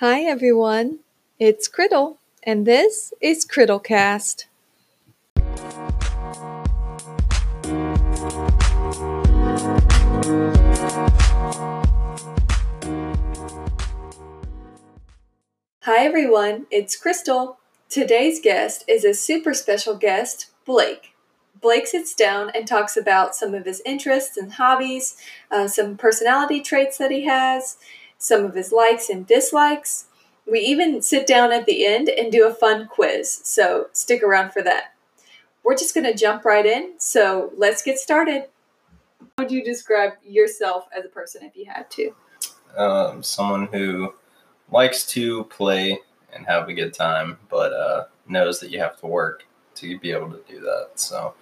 Hi everyone, it's Criddle, and this is Criddlecast. Hi everyone, it's Crystal. Today's guest is a super special guest, Blake. Blake sits down and talks about some of his interests and hobbies, uh, some personality traits that he has, some of his likes and dislikes. We even sit down at the end and do a fun quiz, so stick around for that. We're just going to jump right in, so let's get started. How would you describe yourself as a person if you had to? um, someone who likes to play and have a good time, but uh, knows that you have to work to be able to do that. So,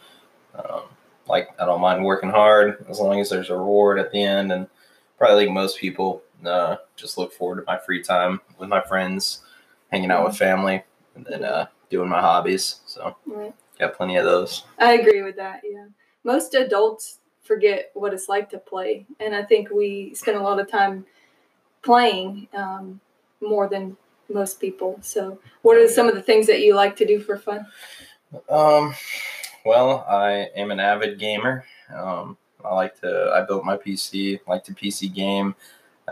um, like, I don't mind working hard as long as there's a reward at the end. And probably like most people, uh, just look forward to my free time with my friends, hanging out with family, and then uh, doing my hobbies. So, Right. got plenty of those. I agree with that, yeah. Most adults forget what it's like to play, and I think we spend a lot of time playing um, more than most people. So, what are some of the things that you like to do for fun? Um, well, I am an avid gamer. Um, I like to. I built my PC. Like to PC game.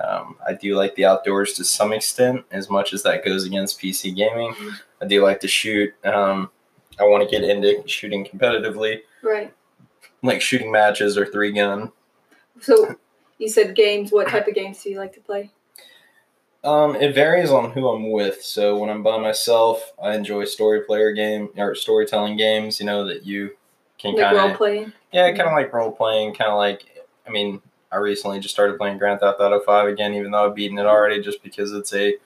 Um, I do like the outdoors to some extent, as much as that goes against PC gaming. I do like to shoot. Um, I want to get into shooting competitively, Right. like shooting matches or three gun. So, you said games. What type of games do you like to play? Um, it varies on who I'm with. So when I'm by myself, I enjoy story player game or storytelling games. You know that you can Like kind role of playing? Yeah, kind of like role playing, kind of like. I mean, I recently just started playing Grand Theft Auto Five again, even though I've beaten it already, just because it's a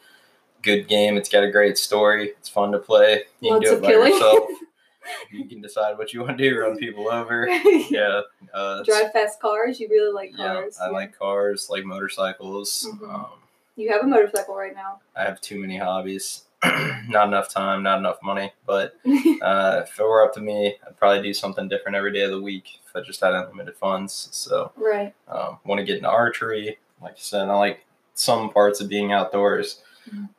good game. It's got a great story. It's fun to play. You Lots can do it by killing. yourself. you can decide what you want to do, run people over. Yeah, uh, Drive fast cars. You really like yeah, cars. I yeah. like cars, like motorcycles. Mhm. Um, You have a motorcycle right now. I have too many hobbies. not enough time, not enough money. But uh, if it were up to me, I'd probably do something different every day of the week if I just had unlimited funds. So right. um, want to get into archery. Like I said, I like some parts of being outdoors.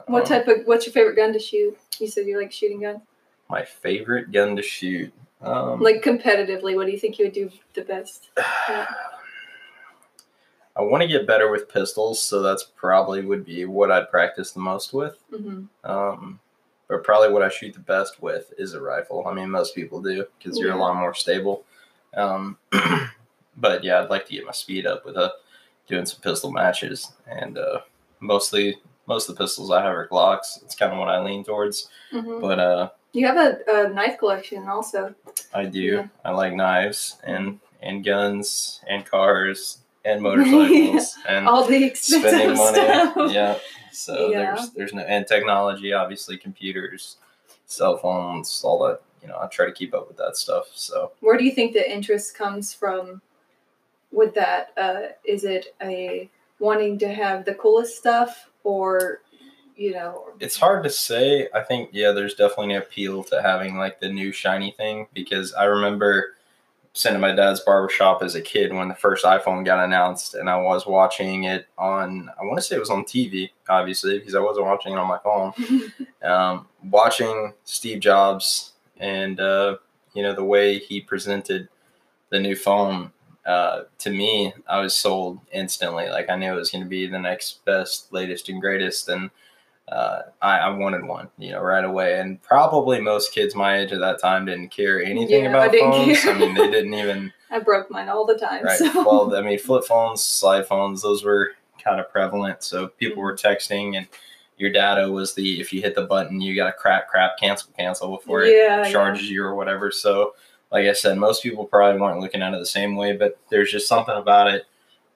What Um, type of? What's your favorite gun to shoot? You said you like shooting guns. My favorite gun to shoot. Um, Like competitively, what do you think you would do the best? I want to get better with pistols, so that's probably would be what I'd practice the most with. hmm Um, but probably what I shoot the best with is a rifle. I mean, most people do because you're a lot more stable. Um, but yeah, I'd like to get my speed up with uh, doing some pistol matches, and uh, mostly most of the pistols I have are Glocks. It's kind of what I lean towards. hmm But uh, You have a, a knife collection also. I do. Yeah. I like knives and and guns and cars and motorcycles and All the expensive spending money. stuff. Yeah. So Yeah. there's there's no and technology, obviously computers, cell phones, all that. You know, I try to keep up with that stuff. So Where do you think the interest comes from with that? Uh, is it a wanting to have the coolest stuff or, you know, it's hard to say. I think yeah, there's definitely an appeal to having like the new shiny thing because I remember sitting at my dad's barber shop as a kid when the first iPhone got announced, and I was watching it on. I want to say it was on TV, obviously, because I wasn't watching it on my phone. um, watching Steve Jobs and uh, you know the way he presented the new phone uh, to me, I was sold instantly. Like I knew it was going to be the next best, latest, and greatest, and uh, I, I wanted one, you know, right away. And probably most kids my age at that time didn't care anything Yeah, I about didn't phones. I mean, they didn't even I broke mine all the time. right. So. Well, I mean, flip phones, slide phones, those were kind of prevalent. So people were texting, and your data was the if you hit the button, you got to crap, crap, cancel, cancel before it yeah, yeah. charges you or whatever. So, like I said, most people probably weren't looking at it the same way, but there's just something about it.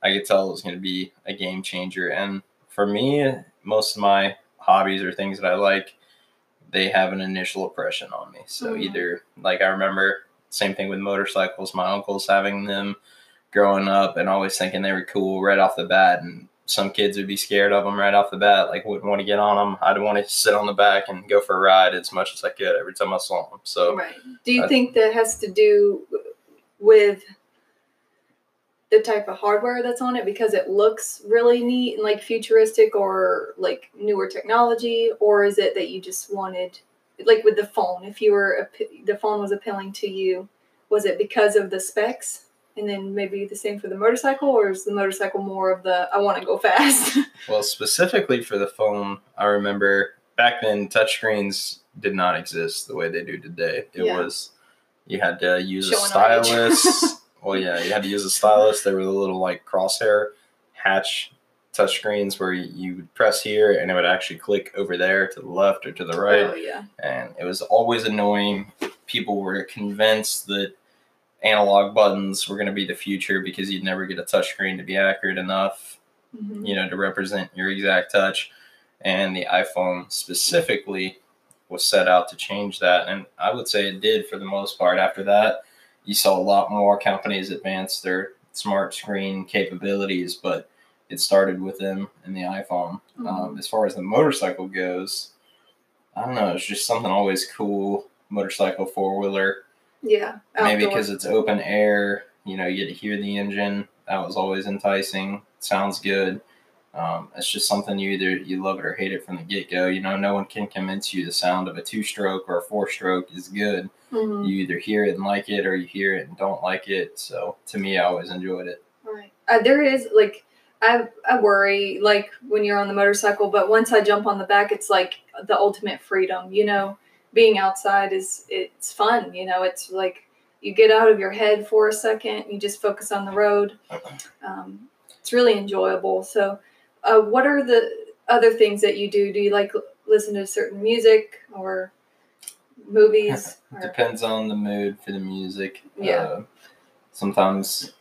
I could tell it was going to be a game changer. And for me, most of my hobbies or things that I like, they have an initial impression on me. So Mhm. either like I remember same thing with motorcycles, my uncles having them growing up and always thinking they were cool right off the bat and some kids would be scared of them right off the bat, like wouldn't want to get on them. I'd want to sit on the back and go for a ride as much as I could every time I saw them. So Right. Do you I- think that has to do with the type of hardware that's on it because it looks really neat and like futuristic or like newer technology, or is it that you just wanted like with the phone? If you were the phone was appealing to you, was it because of the specs? And then maybe the same for the motorcycle, or is the motorcycle more of the I want to go fast? well, specifically for the phone, I remember back then touchscreens did not exist the way they do today. It yeah. was you had to use Showing a stylus. well, yeah, you had to use a stylus. There were the little like crosshair hatch touchscreens where you would press here and it would actually click over there to the left or to the right. Oh, yeah. And it was always annoying. People were convinced that analog buttons were going to be the future because you'd never get a touchscreen to be accurate enough, mm-hmm. you know, to represent your exact touch. And the iPhone specifically was set out to change that. And I would say it did for the most part. After that, you saw a lot more companies advance their smart screen capabilities, but it started with them and the iPhone. Mm-hmm. Um, as far as the motorcycle goes, I don't know. It's just something always cool. Motorcycle four wheeler. Yeah. Outdoor. Maybe because it's open air. You know, you get to hear the engine. That was always enticing. Sounds good. Um, it's just something you either you love it or hate it from the get go. You know, no one can convince you the sound of a two stroke or a four stroke is good. Mm-hmm. You either hear it and like it, or you hear it and don't like it. So to me, I always enjoyed it. Right. Uh, there is like I I worry like when you're on the motorcycle, but once I jump on the back, it's like the ultimate freedom. You know, being outside is it's fun. You know, it's like you get out of your head for a second. You just focus on the road. Um, it's really enjoyable. So uh, what are the other things that you do? Do you like listen to certain music or movies? Or? Depends on the mood for the music. Yeah. Uh, sometimes,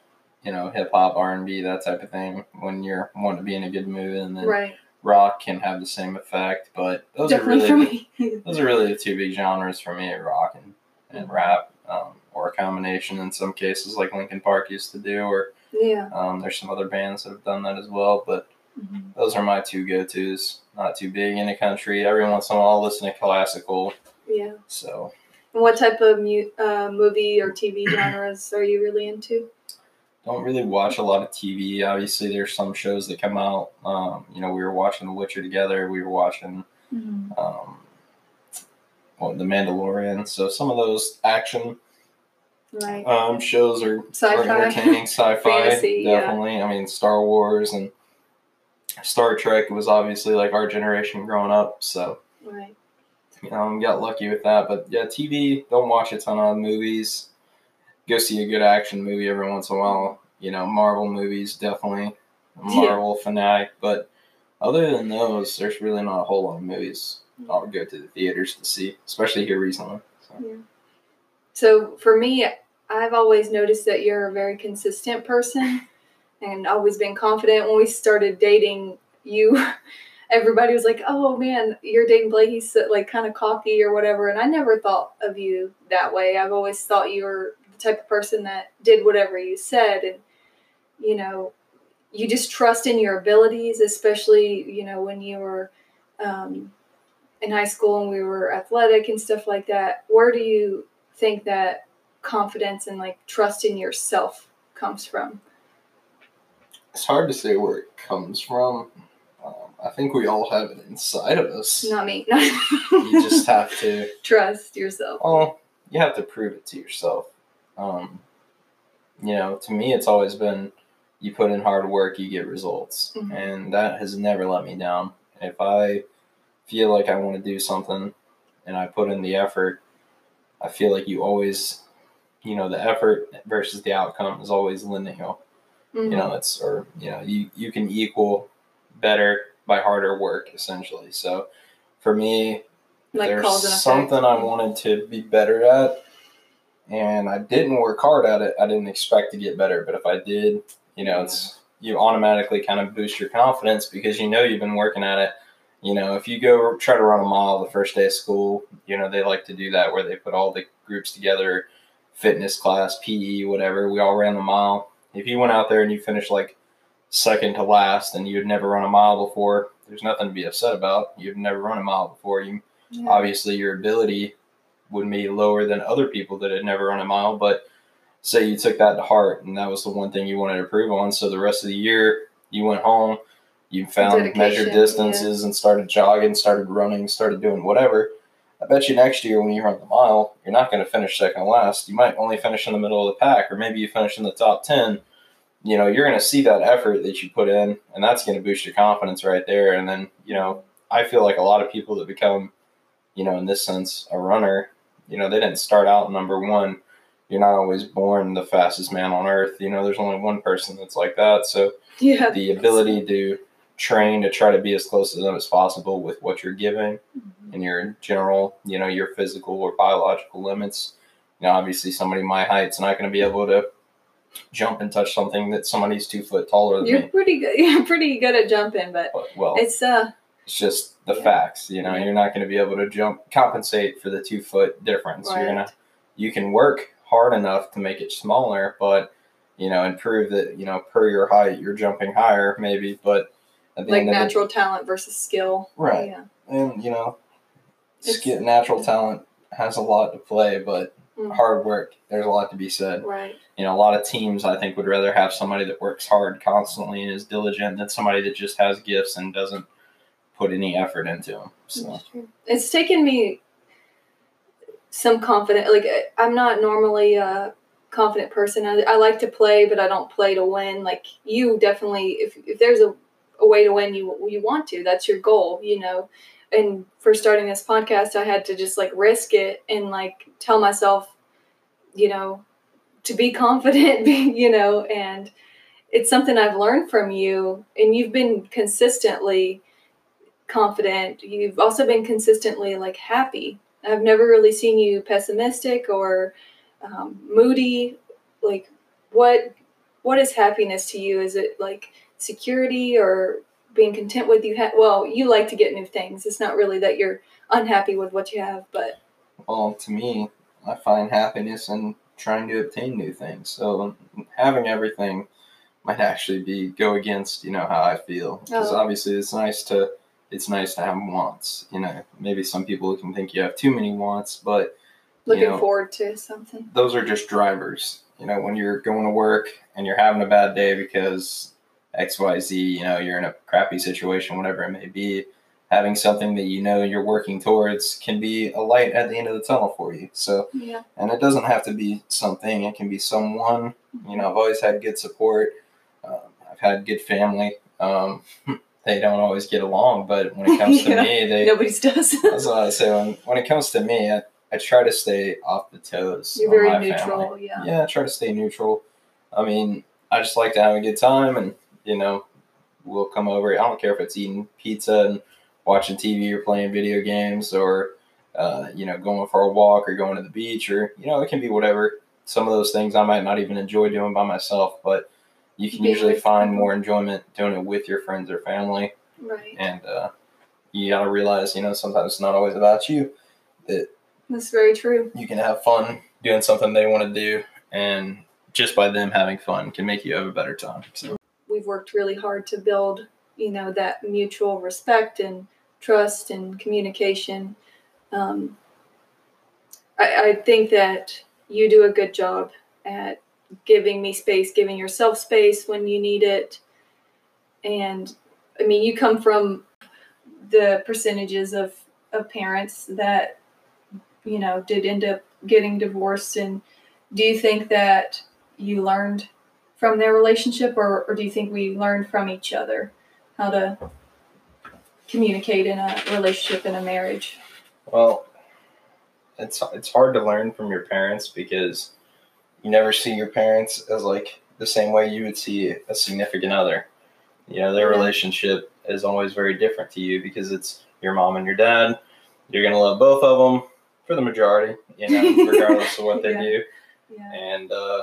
you know, hip hop, R and B, that type of thing. When you're wanting to be in a good mood, and then right. rock can have the same effect. But those Definitely are really the, those are really the two big genres for me: rock and, and mm-hmm. rap. Um, or a combination in some cases, like Linkin Park used to do, or yeah, um, there's some other bands that have done that as well. But Mm-hmm. Those are my two go tos. Not too big in the country. Every once in a while, I'll listen to classical. Yeah. So. What type of mu- uh, movie or TV genres are you really into? Don't really watch a lot of TV. Obviously, there's some shows that come out. Um, you know, we were watching The Witcher together. We were watching, mm-hmm. um, well, The Mandalorian. So some of those action right. um, shows are, are entertaining. Sci-fi, Fantasy, definitely. Yeah. I mean, Star Wars and Star Trek was obviously like our generation growing up, so right. You know, got lucky with that. But yeah, TV. Don't watch a ton of movies. Go see a good action movie every once in a while. You know, Marvel movies definitely. Marvel yeah. fanatic, but other than those, there's really not a whole lot of movies I'll go to the theaters to see, especially here recently. So. Yeah. So for me, I've always noticed that you're a very consistent person and always been confident. When we started dating, you, everybody was like, "Oh man, you're dating Blake. He's like kind of cocky or whatever." And I never thought of you that way. I've always thought you were the type of person that did whatever you said, and you know, you just trust in your abilities, especially you know when you were. Um, in high school and we were athletic and stuff like that where do you think that confidence and like trust in yourself comes from it's hard to say where it comes from. Um, I think we all have it inside of us. Not me. you just have to trust yourself. Oh, you have to prove it to yourself. Um, you know, to me, it's always been you put in hard work, you get results, mm-hmm. and that has never let me down. If I feel like I want to do something and I put in the effort, I feel like you always, you know, the effort versus the outcome is always linear. Mm-hmm. You know, it's or you know, you you can equal better by harder work essentially. So for me, like there's something I wanted to be better at, and I didn't work hard at it. I didn't expect to get better, but if I did, you know, it's you automatically kind of boost your confidence because you know you've been working at it. You know, if you go try to run a mile the first day of school, you know, they like to do that where they put all the groups together, fitness class, PE, whatever. We all ran the mile if you went out there and you finished like second to last and you had never run a mile before, there's nothing to be upset about. You've never run a mile before. You yeah. obviously your ability would be lower than other people that had never run a mile, but say you took that to heart and that was the one thing you wanted to improve on. So the rest of the year you went home, you found measured distances and started jogging, started running, started doing whatever. I bet you next year when you run the mile, you're not going to finish second last. You might only finish in the middle of the pack, or maybe you finish in the top 10. You know, you're going to see that effort that you put in, and that's going to boost your confidence right there. And then, you know, I feel like a lot of people that become, you know, in this sense, a runner, you know, they didn't start out number one. You're not always born the fastest man on earth. You know, there's only one person that's like that. So Yeah. the ability to train to try to be as close to them as possible with what you're giving Mhm. and your general, you know, your physical or biological limits. You know, obviously somebody my height's not going to be able to jump and touch something that somebody's two foot taller than You're me. pretty good. You're pretty good at jumping, but well, it's, uh it's just the Yeah. facts. You know, Yeah. you're not going to be able to jump compensate for the two foot difference. You're gonna you can work hard enough to make it smaller, but you know, and prove that you know per your height you're jumping higher maybe, but like of the natural talent versus skill. Right. Yeah. and you know, skill, natural talent has a lot to play, but Mm. hard work there's a lot to be said. Right. You know, a lot of teams I think would rather have somebody that works hard constantly and is diligent than somebody that just has gifts and doesn't put any effort into them. So It's taken me some confident. Like I- I'm not normally a confident person. I, I like to play, but I don't play to win. Like you definitely, if if there's a, a way to win, you you want to. That's your goal, you know. And for starting this podcast, I had to just like risk it and like tell myself, you know, to be confident, you know, and it's something I've learned from you, and you've been consistently confident. You've also been consistently like happy. I've never really seen you pessimistic or um, moody. Like, what what is happiness to you? Is it like security or being content with you? Ha- well, you like to get new things. It's not really that you're unhappy with what you have, but well, to me, I find happiness in trying to obtain new things. So having everything might actually be go against you know how I feel because Oh. obviously it's nice to it's nice to have wants. You know, maybe some people can think you have too many wants, but looking know, forward to something. those are just drivers. You know, when you're going to work and you're having a bad day because XYZ, you know, you're in a crappy situation, whatever it may be, having something that you know you're working towards can be a light at the end of the tunnel for you. So, Yeah. and it doesn't have to be something, it can be someone. You know, I've always had good support, um, I've had good family. Um, they don't always get along, but when it comes to Yeah. me, they. Nobody's does. That's what I say. When, when it comes to me, I, I try to stay off the toes. You're very neutral. family. Yeah. Yeah, I try to stay neutral. I mean, I just like to have a good time, and you know, we'll come over. I don't care if it's eating pizza and watching TV or playing video games, or uh, you know, going for a walk or going to the beach, or you know, it can be whatever. Some of those things I might not even enjoy doing by myself, but you can usually find more enjoyment doing it with your friends or family Right. and uh, you gotta realize, you know, sometimes it's not always about you. That That's very true. you can have fun doing something they want to do, and just by them having fun can make you have a better time. So we've worked really hard to build, you know, that mutual respect and trust and communication. Um, I, I think that you do a good job at giving me space, giving yourself space when you need it. And I mean, you come from the percentages of, of parents that, you know, did end up getting divorced. And do you think that you learned from their relationship, or, or do you think we learned from each other how to communicate in a relationship in a marriage? well, it's it's hard to learn from your parents because you never see your parents as like the same way you would see a significant other. You know, their Yeah. relationship is always very different to you because it's your mom and your dad. You're gonna love both of them for the majority, you know, regardless of what they Yeah. do. Yeah. and uh,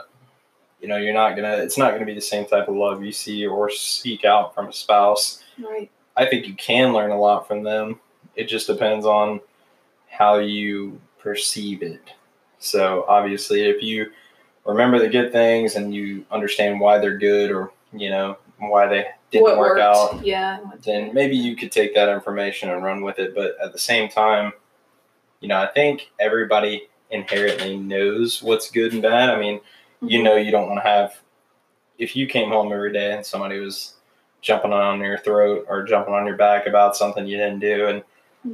you know you're not gonna it's not gonna be the same type of love you see or seek out from a spouse Right. i think you can learn a lot from them it just depends on how you perceive it so obviously if you remember the good things and you understand why they're good or you know why they didn't what work worked? out Yeah. then maybe you could take that information and run with it. But at the same time, you know, I think everybody inherently knows what's good and bad. I mean, You know, you don't want to have. If you came home every day and somebody was jumping on your throat or jumping on your back about something you didn't do, and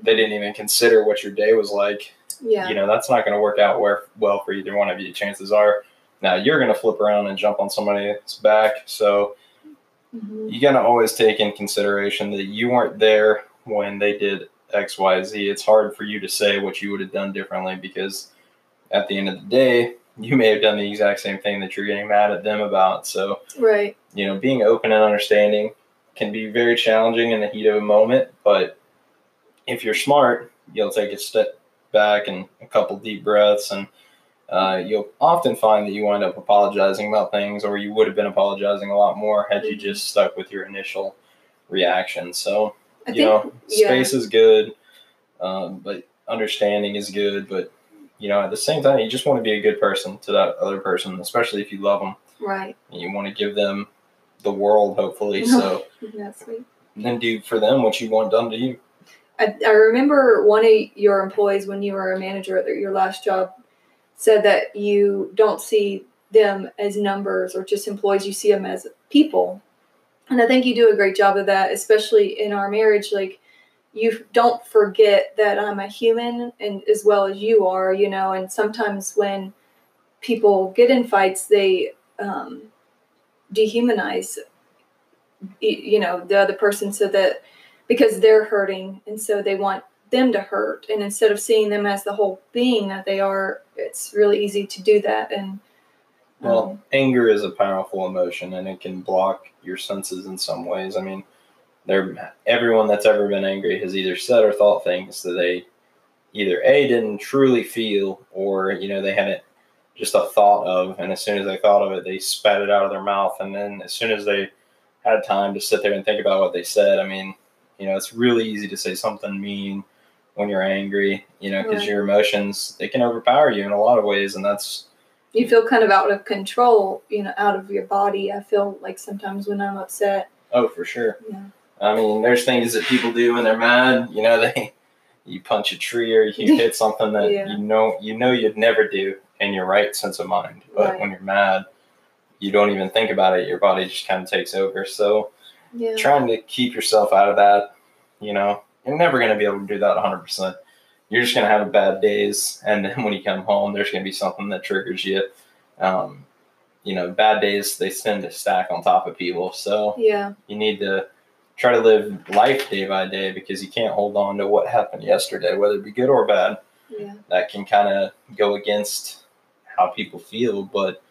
they didn't even consider what your day was like, yeah, you know, that's not going to work out where, well for either one of you. Chances are, now you're going to flip around and jump on somebody's back. So Mhm. you got to always take in consideration that you weren't there when they did X, Y, Z. It's hard for you to say what you would have done differently because at the end of the day, you may have done the exact same thing that you're getting mad at them about. So, right, you know, being open and understanding can be very challenging in the heat of a moment, but if you're smart, you'll take a step back and a couple deep breaths, and uh, you'll often find that you wind up apologizing about things, or you would have been apologizing a lot more had you just stuck with your initial reaction. So, I you think know, yeah. space is good, um, but understanding is good, but you know, at the same time, you just want to be a good person to that other person, especially if you love them. right, And you want to give them the world, hopefully. So that's sweet. then do for them what you want done to you. I, I remember one of your employees when you were a manager at your last job said that you don't see them as numbers or just employees, you see them as people. And I think you do a great job of that, especially in our marriage. Like, you don't forget that I'm a human and as well as you are, you know. And sometimes when people get in fights, they um, dehumanize, you know, the other person so that because they're hurting and so they want them to hurt and instead of seeing them as the whole being that they are it's really easy to do that and Well, um, anger is a powerful emotion and it can block your senses in some ways. I mean, there everyone that's ever been angry has either said or thought things that they either A didn't truly feel or, you know, they had it just a thought of and as soon as they thought of it, they spat it out of their mouth and then as soon as they had time to sit there and think about what they said, I mean, you know, it's really easy to say something mean when you're angry, you know, because Right. your emotions they can overpower you in a lot of ways, and that's you feel kind of out of control you know out of your body i feel like sometimes when i'm upset oh for sure. yeah I mean, there's things that people do when they're mad. You know, they you punch a tree or you hit something that Yeah. you know you know you'd never do in your right sense of mind. But Right. when you're mad, you don't even think about it. Your body just kind of takes over. So yeah trying to keep yourself out of that, you know, you're never going to be able to do that 100%. You're just going to have bad days. And then when you come home, there's going to be something that triggers you. Um, you know, bad days, they tend to stack on top of people. So yeah you need to try to live life day by day because you can't hold on to what happened yesterday, whether it be good or bad. yeah That can kind of go against how people feel, but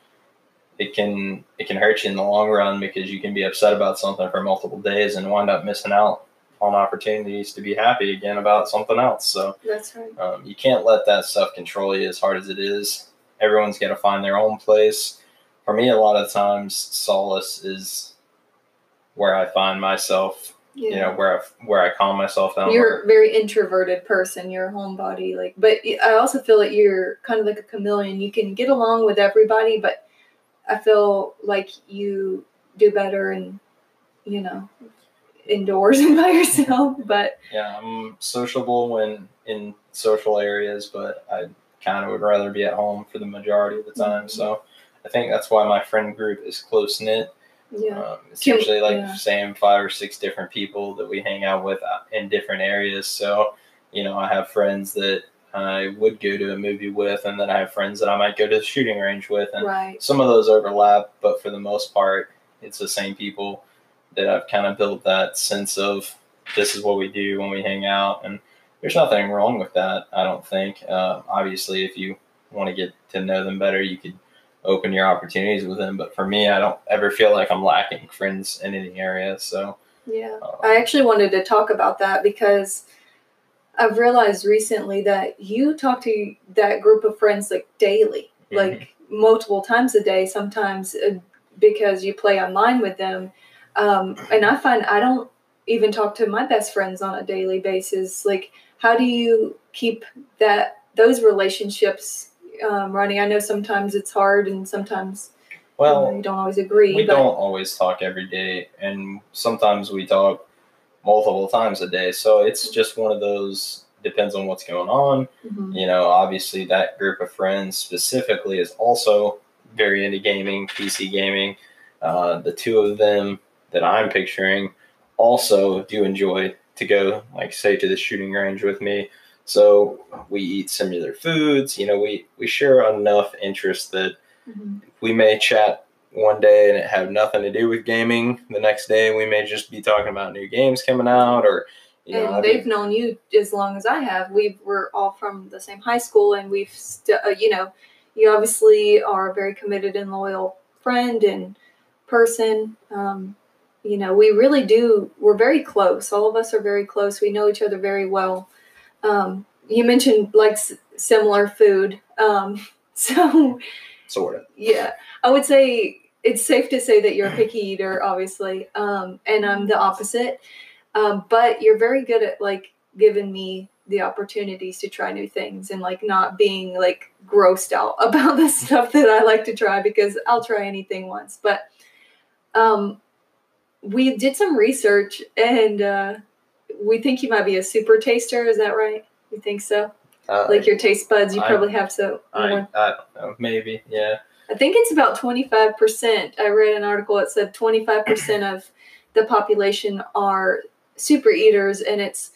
it can it can hurt you in the long run because you can be upset about something for multiple days and wind up missing out on opportunities to be happy again about something else. So that's right um, you can't let that stuff control you as hard as it is. Everyone's got to find their own place. For me, a lot of times, solace is where I find myself. yeah You know, where I where I calm myself down. you're a very introverted person you're a homebody like but i also feel that you're kind of like a chameleon you can get along with everybody but i feel like you do better and you know indoors and by yourself but yeah, I'm sociable when in social areas, but I kind of would rather be at home for the majority of the time. Mhm. So I think that's why my friend group is close knit. Yeah Um, it's Can- usually like yeah. same five or six different people that we hang out with uh, in different areas. So, you know, I have friends that I would go to a movie with, and then I have friends that I might go to the shooting range with, and right some of those overlap, but for the most part, it's the same people that I've kind of built that sense of this is what we do when we hang out, and there's nothing wrong with that. I don't think. Uh, obviously, if you want to get to know them better, you could open your opportunities with them. But for me, I don't ever feel like I'm lacking friends in any area. So yeah uh, I actually wanted to talk about that because I've realized recently that you talk to that group of friends like daily, Mhm. like multiple times a day, sometimes uh, because you play online with them. Um, and I find I don't even talk to my best friends on a daily basis. Like, how do you keep that those relationships um, running? I know sometimes it's hard, and sometimes you, know, well, you don't always agree. we but don't always talk every day, and sometimes we talk multiple times a day. So it's just one of those. Depends on what's going on. Mhm. you know obviously that group of friends specifically is also very into gaming, PC gaming. Uh, the two of them that I'm picturing also do enjoy to go, like say, to the shooting range with me. So we eat similar foods. You know, we we share enough interests that Mhm. we may chat one day and it have nothing to do with gaming. The next day we may just be talking about new games coming out or you and I they've mean, known you as long as I have. We were all from the same high school, and we've, st- uh, you know, you obviously are a very committed and loyal friend and person. Um, you know, we really do. We're very close. All of us are very close. We know each other very well. Um, you mentioned like s- similar food. Um, so sort of. yeah, I would say it's safe to say that you're a picky eater, obviously, um, and I'm the opposite. Um, but you're very good at like giving me the opportunities to try new things and like not being like grossed out about the stuff that I like to try because I'll try anything once. But um, we did some research and uh, we think you might be a super taster. Is that right? You think so? Uh, Like your taste buds, you I- probably have so I, I don't know, maybe, yeah. I think it's about 25%. I read an article that said 25% of the population are super eaters and it's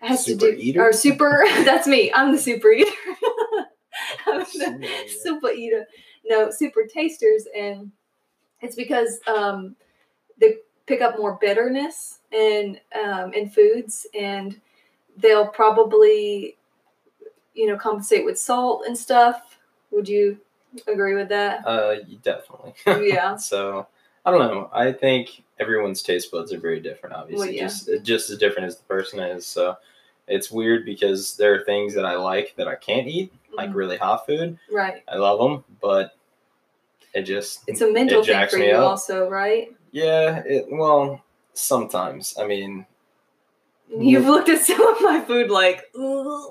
has Super to do eater? or super that's me. I'm the super eater. I'm the Super eater. super eater. No, super tasters and it's because um, they pick up more bitterness in um, in foods and they'll probably you know compensate with salt and stuff. Would you agree with that? Uh, definitely. Yeah. so I don't know. I think everyone's taste buds are very different. Obviously, Well, yeah. just just as different as the person is. So it's weird because there are things that I like that I can't eat, like Mhm. really hot food. Right. I love them, but it just It's a mental It thing for me you, up. also, right? yeah. It well sometimes. I mean, You've looked at some of my food like, "Ugh,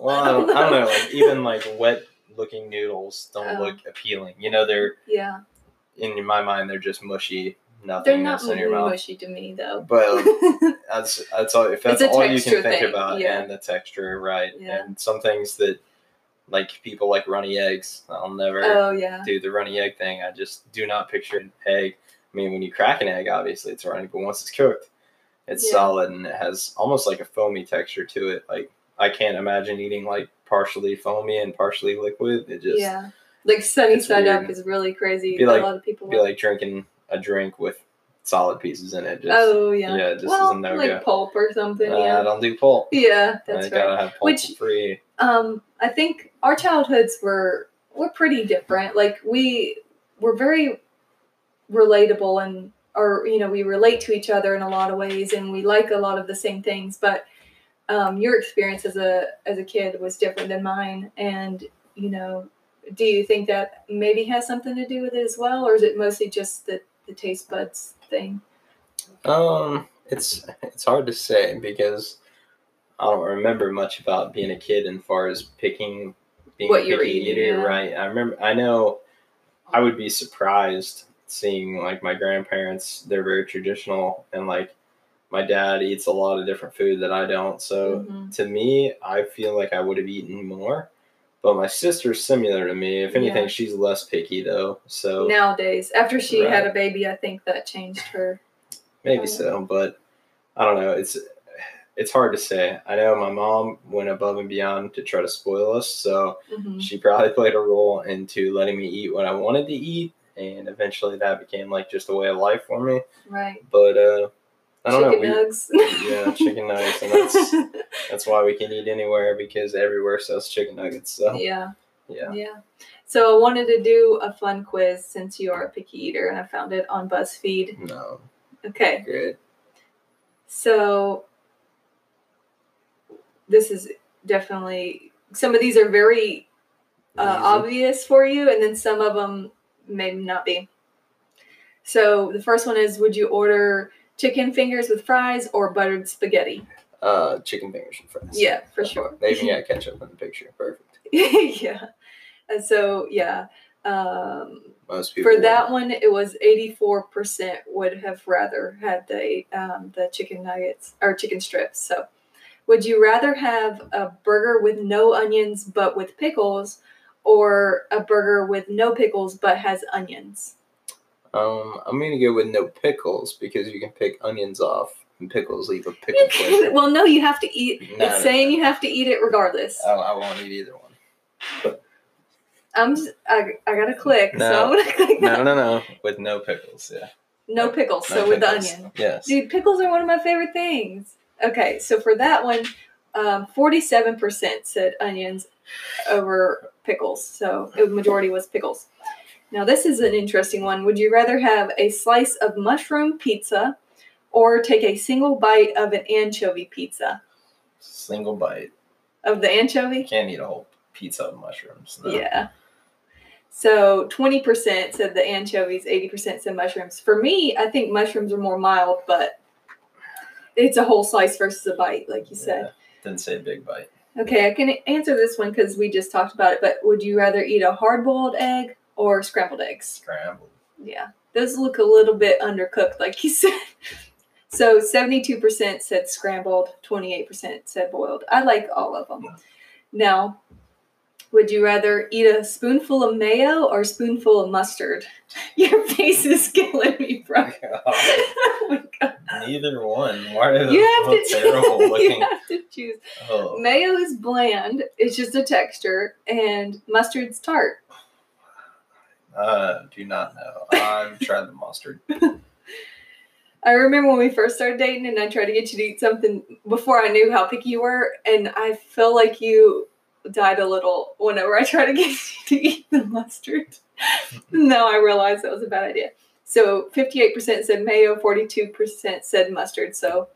well, I don't, I don't know. Like even like wet looking noodles don't Oh. look appealing. You know, they're yeah, in my mind they're just mushy Nothing they're not in your mouth. mushy to me though. But that's that's all. If that's all you can think thing, about, yeah. and the texture, right? Yeah. And some things that, like people like runny eggs, I'll never oh yeah, do the runny egg thing. I just do not picture an egg. I mean, when you crack an egg, obviously it's runny, but once it's cooked, it's Yeah. solid and it has almost like a foamy texture to it. Like I can't imagine eating like partially foamy and partially liquid. It just yeah. Like sunny side weird. up is really crazy. Be a lot of people. be like drinking a drink with solid pieces in it. Just, oh yeah, yeah, just well, a no-go. like pulp or something. uh, I yeah, don't do pulp. yeah, that's I right. gotta have pulp Which- free. um, I think our childhoods were were pretty different. Like we were very relatable and or you know we relate to each other in a lot of ways and we like a lot of the same things. But um, your experience as a as a kid was different than mine, and you know, do you think that maybe has something to do with it as well, or is it mostly just the the taste buds thing? Um, it's it's hard to say because I don't remember much about being a kid as far as picking being What a picky eating, eater, yeah. right? I remember. I know. I would be surprised seeing like my grandparents. They're very traditional, and like my dad eats a lot of different food that I don't. So Mhm. to me, I feel like I would have eaten more. But my sister's similar to me. If anything, Yeah. she's less picky though. So Nowadays, after she had a baby, I think that changed her. Maybe Um, so, but I don't know. It's it's hard to say. I know my mom went above and beyond to try to spoil us, so Mhm. she probably played a role into letting me eat what I wanted to eat, and eventually that became like just a way of life for me. Right. But uh, I don't Chicken know. nugs. We, yeah, chicken nuggets, and that's that's why we can eat anywhere because everywhere sells chicken nuggets. So yeah. yeah, Yeah. So I wanted to do a fun quiz since you are a picky eater, and I found it on BuzzFeed. no, Okay. good. So this is definitely some of these are very uh, obvious for you, and then some of them may not be. So the first one is: Would you order chicken fingers with fries or buttered spaghetti? Uh, chicken fingers and fries. Yeah, for sure. They even got ketchup in the picture. Perfect. yeah. And so yeah. Um, Most people For that one, it was eighty four percent would have rather had the um, the chicken nuggets or chicken strips. So, would you rather have a burger with no onions but with pickles, or a burger with no pickles but has onions? Um, I'm gonna go with no pickles because you can pick onions off and pickles leave a pickle flavor. well, no, you have to eat. No, it's no, saying no. you have to eat it regardless. I, I won't eat either one. I'm. Just, I, I gotta click. So No. I'm gonna click. No, no, no. With no pickles, yeah. No pickles. So with the onion. Yes. Dude, pickles are one of my favorite things. Okay, so for that one, um, 47% said onions over pickles. So the majority was pickles. Now, this is an interesting one. Would you rather have a slice of mushroom pizza or take a single bite of an anchovy pizza? Single bite. Of the anchovy? Can't eat a whole pizza of mushrooms. No. Yeah. So 20% said the anchovies, 80% said mushrooms. For me, I think mushrooms are more mild, but it's a whole slice versus a bite, like you said. Yeah. Didn't say big bite. Okay, I can answer this one because we just talked about it, but would you rather eat a hard boiled egg or scrambled eggs? Scrambled. Yeah, those look a little bit undercooked, like you said. So 72% said scrambled, 28% said boiled. I like all of them. Now, would you rather eat a spoonful of mayo or a spoonful of mustard? Your face is killing me, bro. oh my god. Neither one. Why are You have to terrible you looking? have to choose. Oh. Mayo is bland, it's just a texture, and mustard's tart. Uh, do not know. I've tried the mustard. I remember when we first started dating and I tried to get you to eat something before I knew how picky you were, and I felt like you died a little whenever I tried to get you to eat the mustard. now I realized that was a bad idea. So 58% said mayo, 42% said mustard, so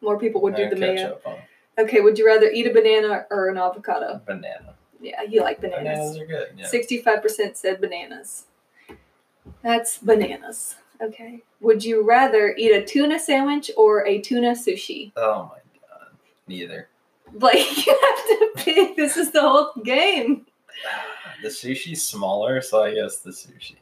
more people would do Uh, the mayo. on Okay, would you rather eat a banana or an avocado? banana. Yeah, you like bananas. Bananas are good. Yeah. 65% said bananas. That's bananas. Okay. Would you rather eat a tuna sandwich or a tuna sushi? Oh my god. Neither. Like, you have to pick. This is the whole game. The sushi's smaller, so I guess the sushi.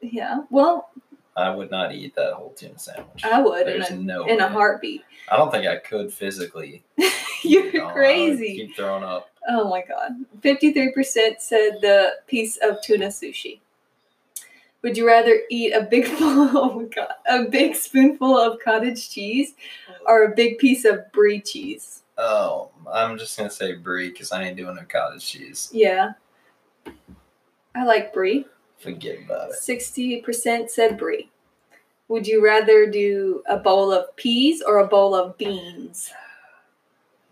Yeah. Well, I would not eat that whole tuna sandwich. I would in There's a, no in a heartbeat. I don't think I could physically. You're No, I would crazy. Keep throwing up. Oh my god. 53% said the piece of tuna sushi. Would you rather eat a big oh my god, a big spoonful of cottage cheese or a big piece of brie cheese? Oh, I'm just gonna say brie because I ain't doing no cottage cheese. Yeah. I like brie. Forget about it. 60% said brie. Would you rather do a bowl of peas or a bowl of beans?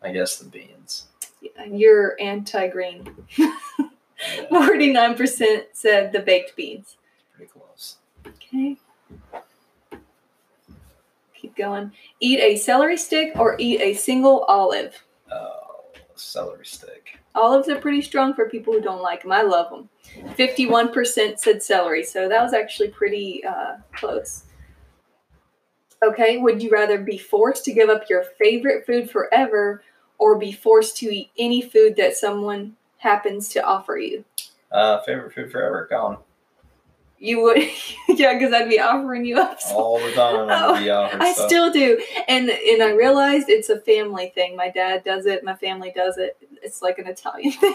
I guess the beans. Yeah, You're anti green. 49% said the baked beans. pretty close. Okay. Keep going. Eat a celery stick or eat a single olive. Oh, celery stick. Olives are pretty strong for people who don't like them. I love them. 51% said celery, so that was actually pretty uh, close. Okay, would you rather be forced to give up your favorite food forever or be forced to eat any food that someone happens to offer you? Uh, favorite food forever. Gone. You would, yeah, because I'd be offering you up. so- All the time. Be I stuff. still do, and and I realized it's a family thing. My dad does it. My family does it. It's like an Italian thing.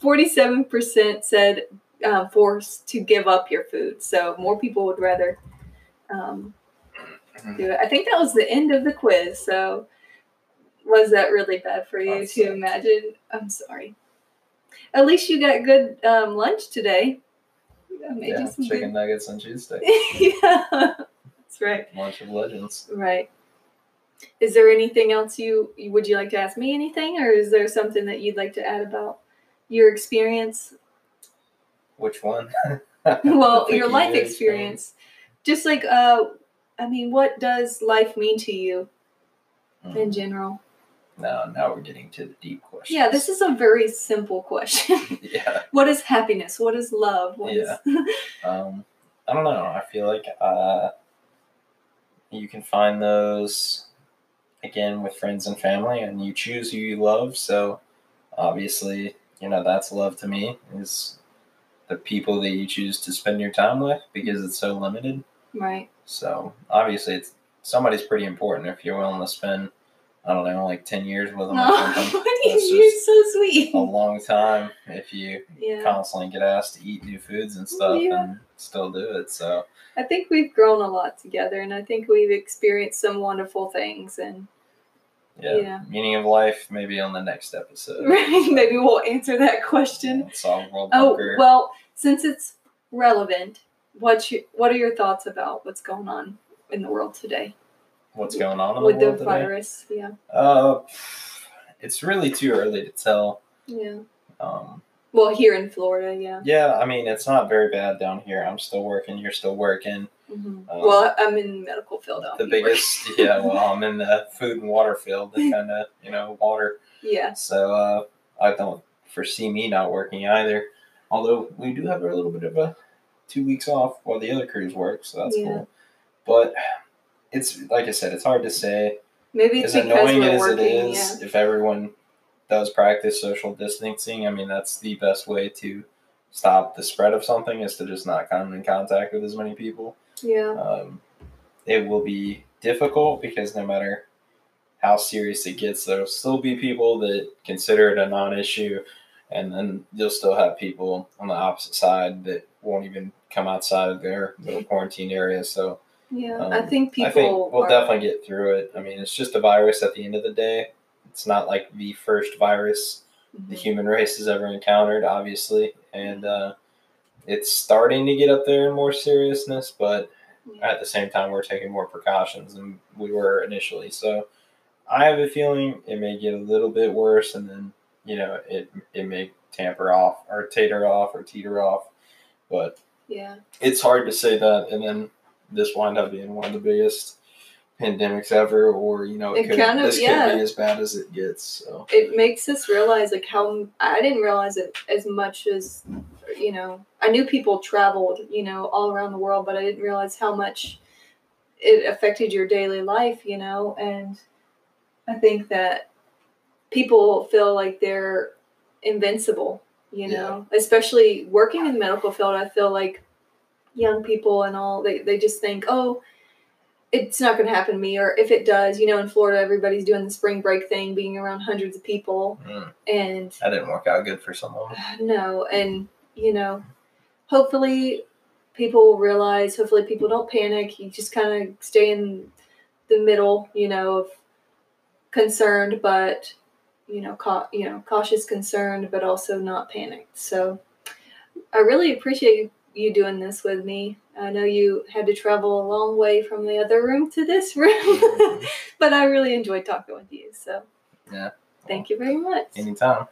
Forty-seven percent said um, forced to give up your food. So more people would rather um, do it. I think that was the end of the quiz. So was that really bad for you That to imagine? I'm sorry. At least you got good um, lunch today. Yeah, some chicken nuggets and cheese good. yeah, that's right. Lunch of legends. Right. Is there anything else you would you like to ask me anything or is there something that you'd like to add about your experience? Which one? Well, your life experience. Just like uh I mean, what does life mean to you Hmm. in general? Now, now we're getting to the deep question. Yeah, this is a very simple question. yeah. what is happiness? What is love? What is Um, I don't know. I feel like uh, you can find those again with friends and family, and you choose who you love. So obviously, you know that's love to me is the people that you choose to spend your time with because it's so limited. right. So obviously, it's somebody's pretty important if you're willing to spend I don't know, like ten years with them No, or something. You're so sweet. a long time if you Yeah. constantly get asked to eat new foods and stuff Yeah. and still do it. So I think we've grown a lot together, and I think we've experienced some wonderful things. And yeah, Yeah. meaning of life maybe on the next episode. maybe we'll answer that question. Solve world Oh hunger. well, since it's relevant, what you, what are your thoughts about what's going on in the world today What's going on in with the the world today? virus? Yeah, Uh, it's really too early to tell. yeah. Um, Well, here in Florida, yeah. yeah, I mean it's not very bad down here. I'm still working. You're still working. hmm Um, well, I'm in the medical field. The biggest, yeah. Well, I'm in the food and water field, the kind of you know water. Yeah. So uh, I don't foresee me not working either. Although we do have a little bit of a two weeks off while the other crews work, so that's Yeah. cool. But it's like I said, it's hard to say. Maybe it's As annoying as working. it is, if everyone does practice social distancing, I mean that's the best way to stop the spread of something is to just not come in contact with as many people. Yeah. Um, it will be difficult because no matter how serious it gets, there'll still be people that consider it a non-issue, and then you'll still have people on the opposite side that won't even come outside of their little quarantine area. So Yeah. um, I think people. I think we'll are- definitely get through it. I mean, it's just a virus at the end of the day. It's not like the first virus the Mhm. human race has ever encountered, obviously, and uh, it's starting to get up there in more seriousness, but Yeah. at the same time we're taking more precautions than we were initially so i have a feeling it may get a little bit worse and then you know it it may tamper off or tater off or teeter off but Yeah. it's hard to say that and then this wind up being one of the biggest pandemics ever or you know it It could, kind of- this yeah. could be as bad as it gets so. It makes us realize like how I didn't realize it as much as you know I knew people traveled you know all around the world but I didn't realize how much it affected your daily life you know? And I think that people feel like they're invincible you know? Especially working in the medical field I feel like young people and all they, they just think oh it's not going to happen to me or if it does you know in florida everybody's doing the spring break thing being around hundreds of people mm, and that didn't work out good for someone no and you know hopefully people will realize hopefully people don't panic you just kind of stay in the middle you know of concerned but you know cau- you know cautious concerned but also not panicked. So i really appreciate you, you doing this with me i know you had to travel a long way from the other room to this room but i really enjoyed talking with you so Yeah. thank you very much anytime